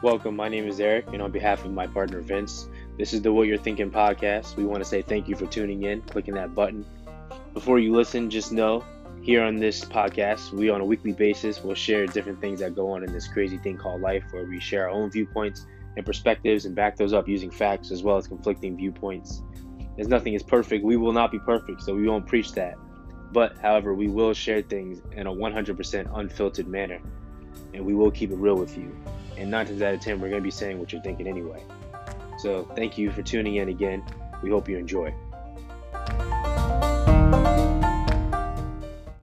Welcome. My name is Eric, and on behalf of my partner Vince, this is the What You're Thinking podcast. We want to say thank you for tuning in, clicking that button. Before you listen, just know here on this podcast, we on a weekly basis will share different things that go on in this crazy thing called life, where we share our own viewpoints and perspectives and back those up using facts as well as conflicting viewpoints. As nothing is perfect, we will not be perfect, so we won't preach that. But, however, we will share things in a 100% unfiltered manner, and we will keep it real with you. And nine times out of ten, we're going to be saying what you're thinking anyway. So, thank you for tuning in again. We hope you enjoy.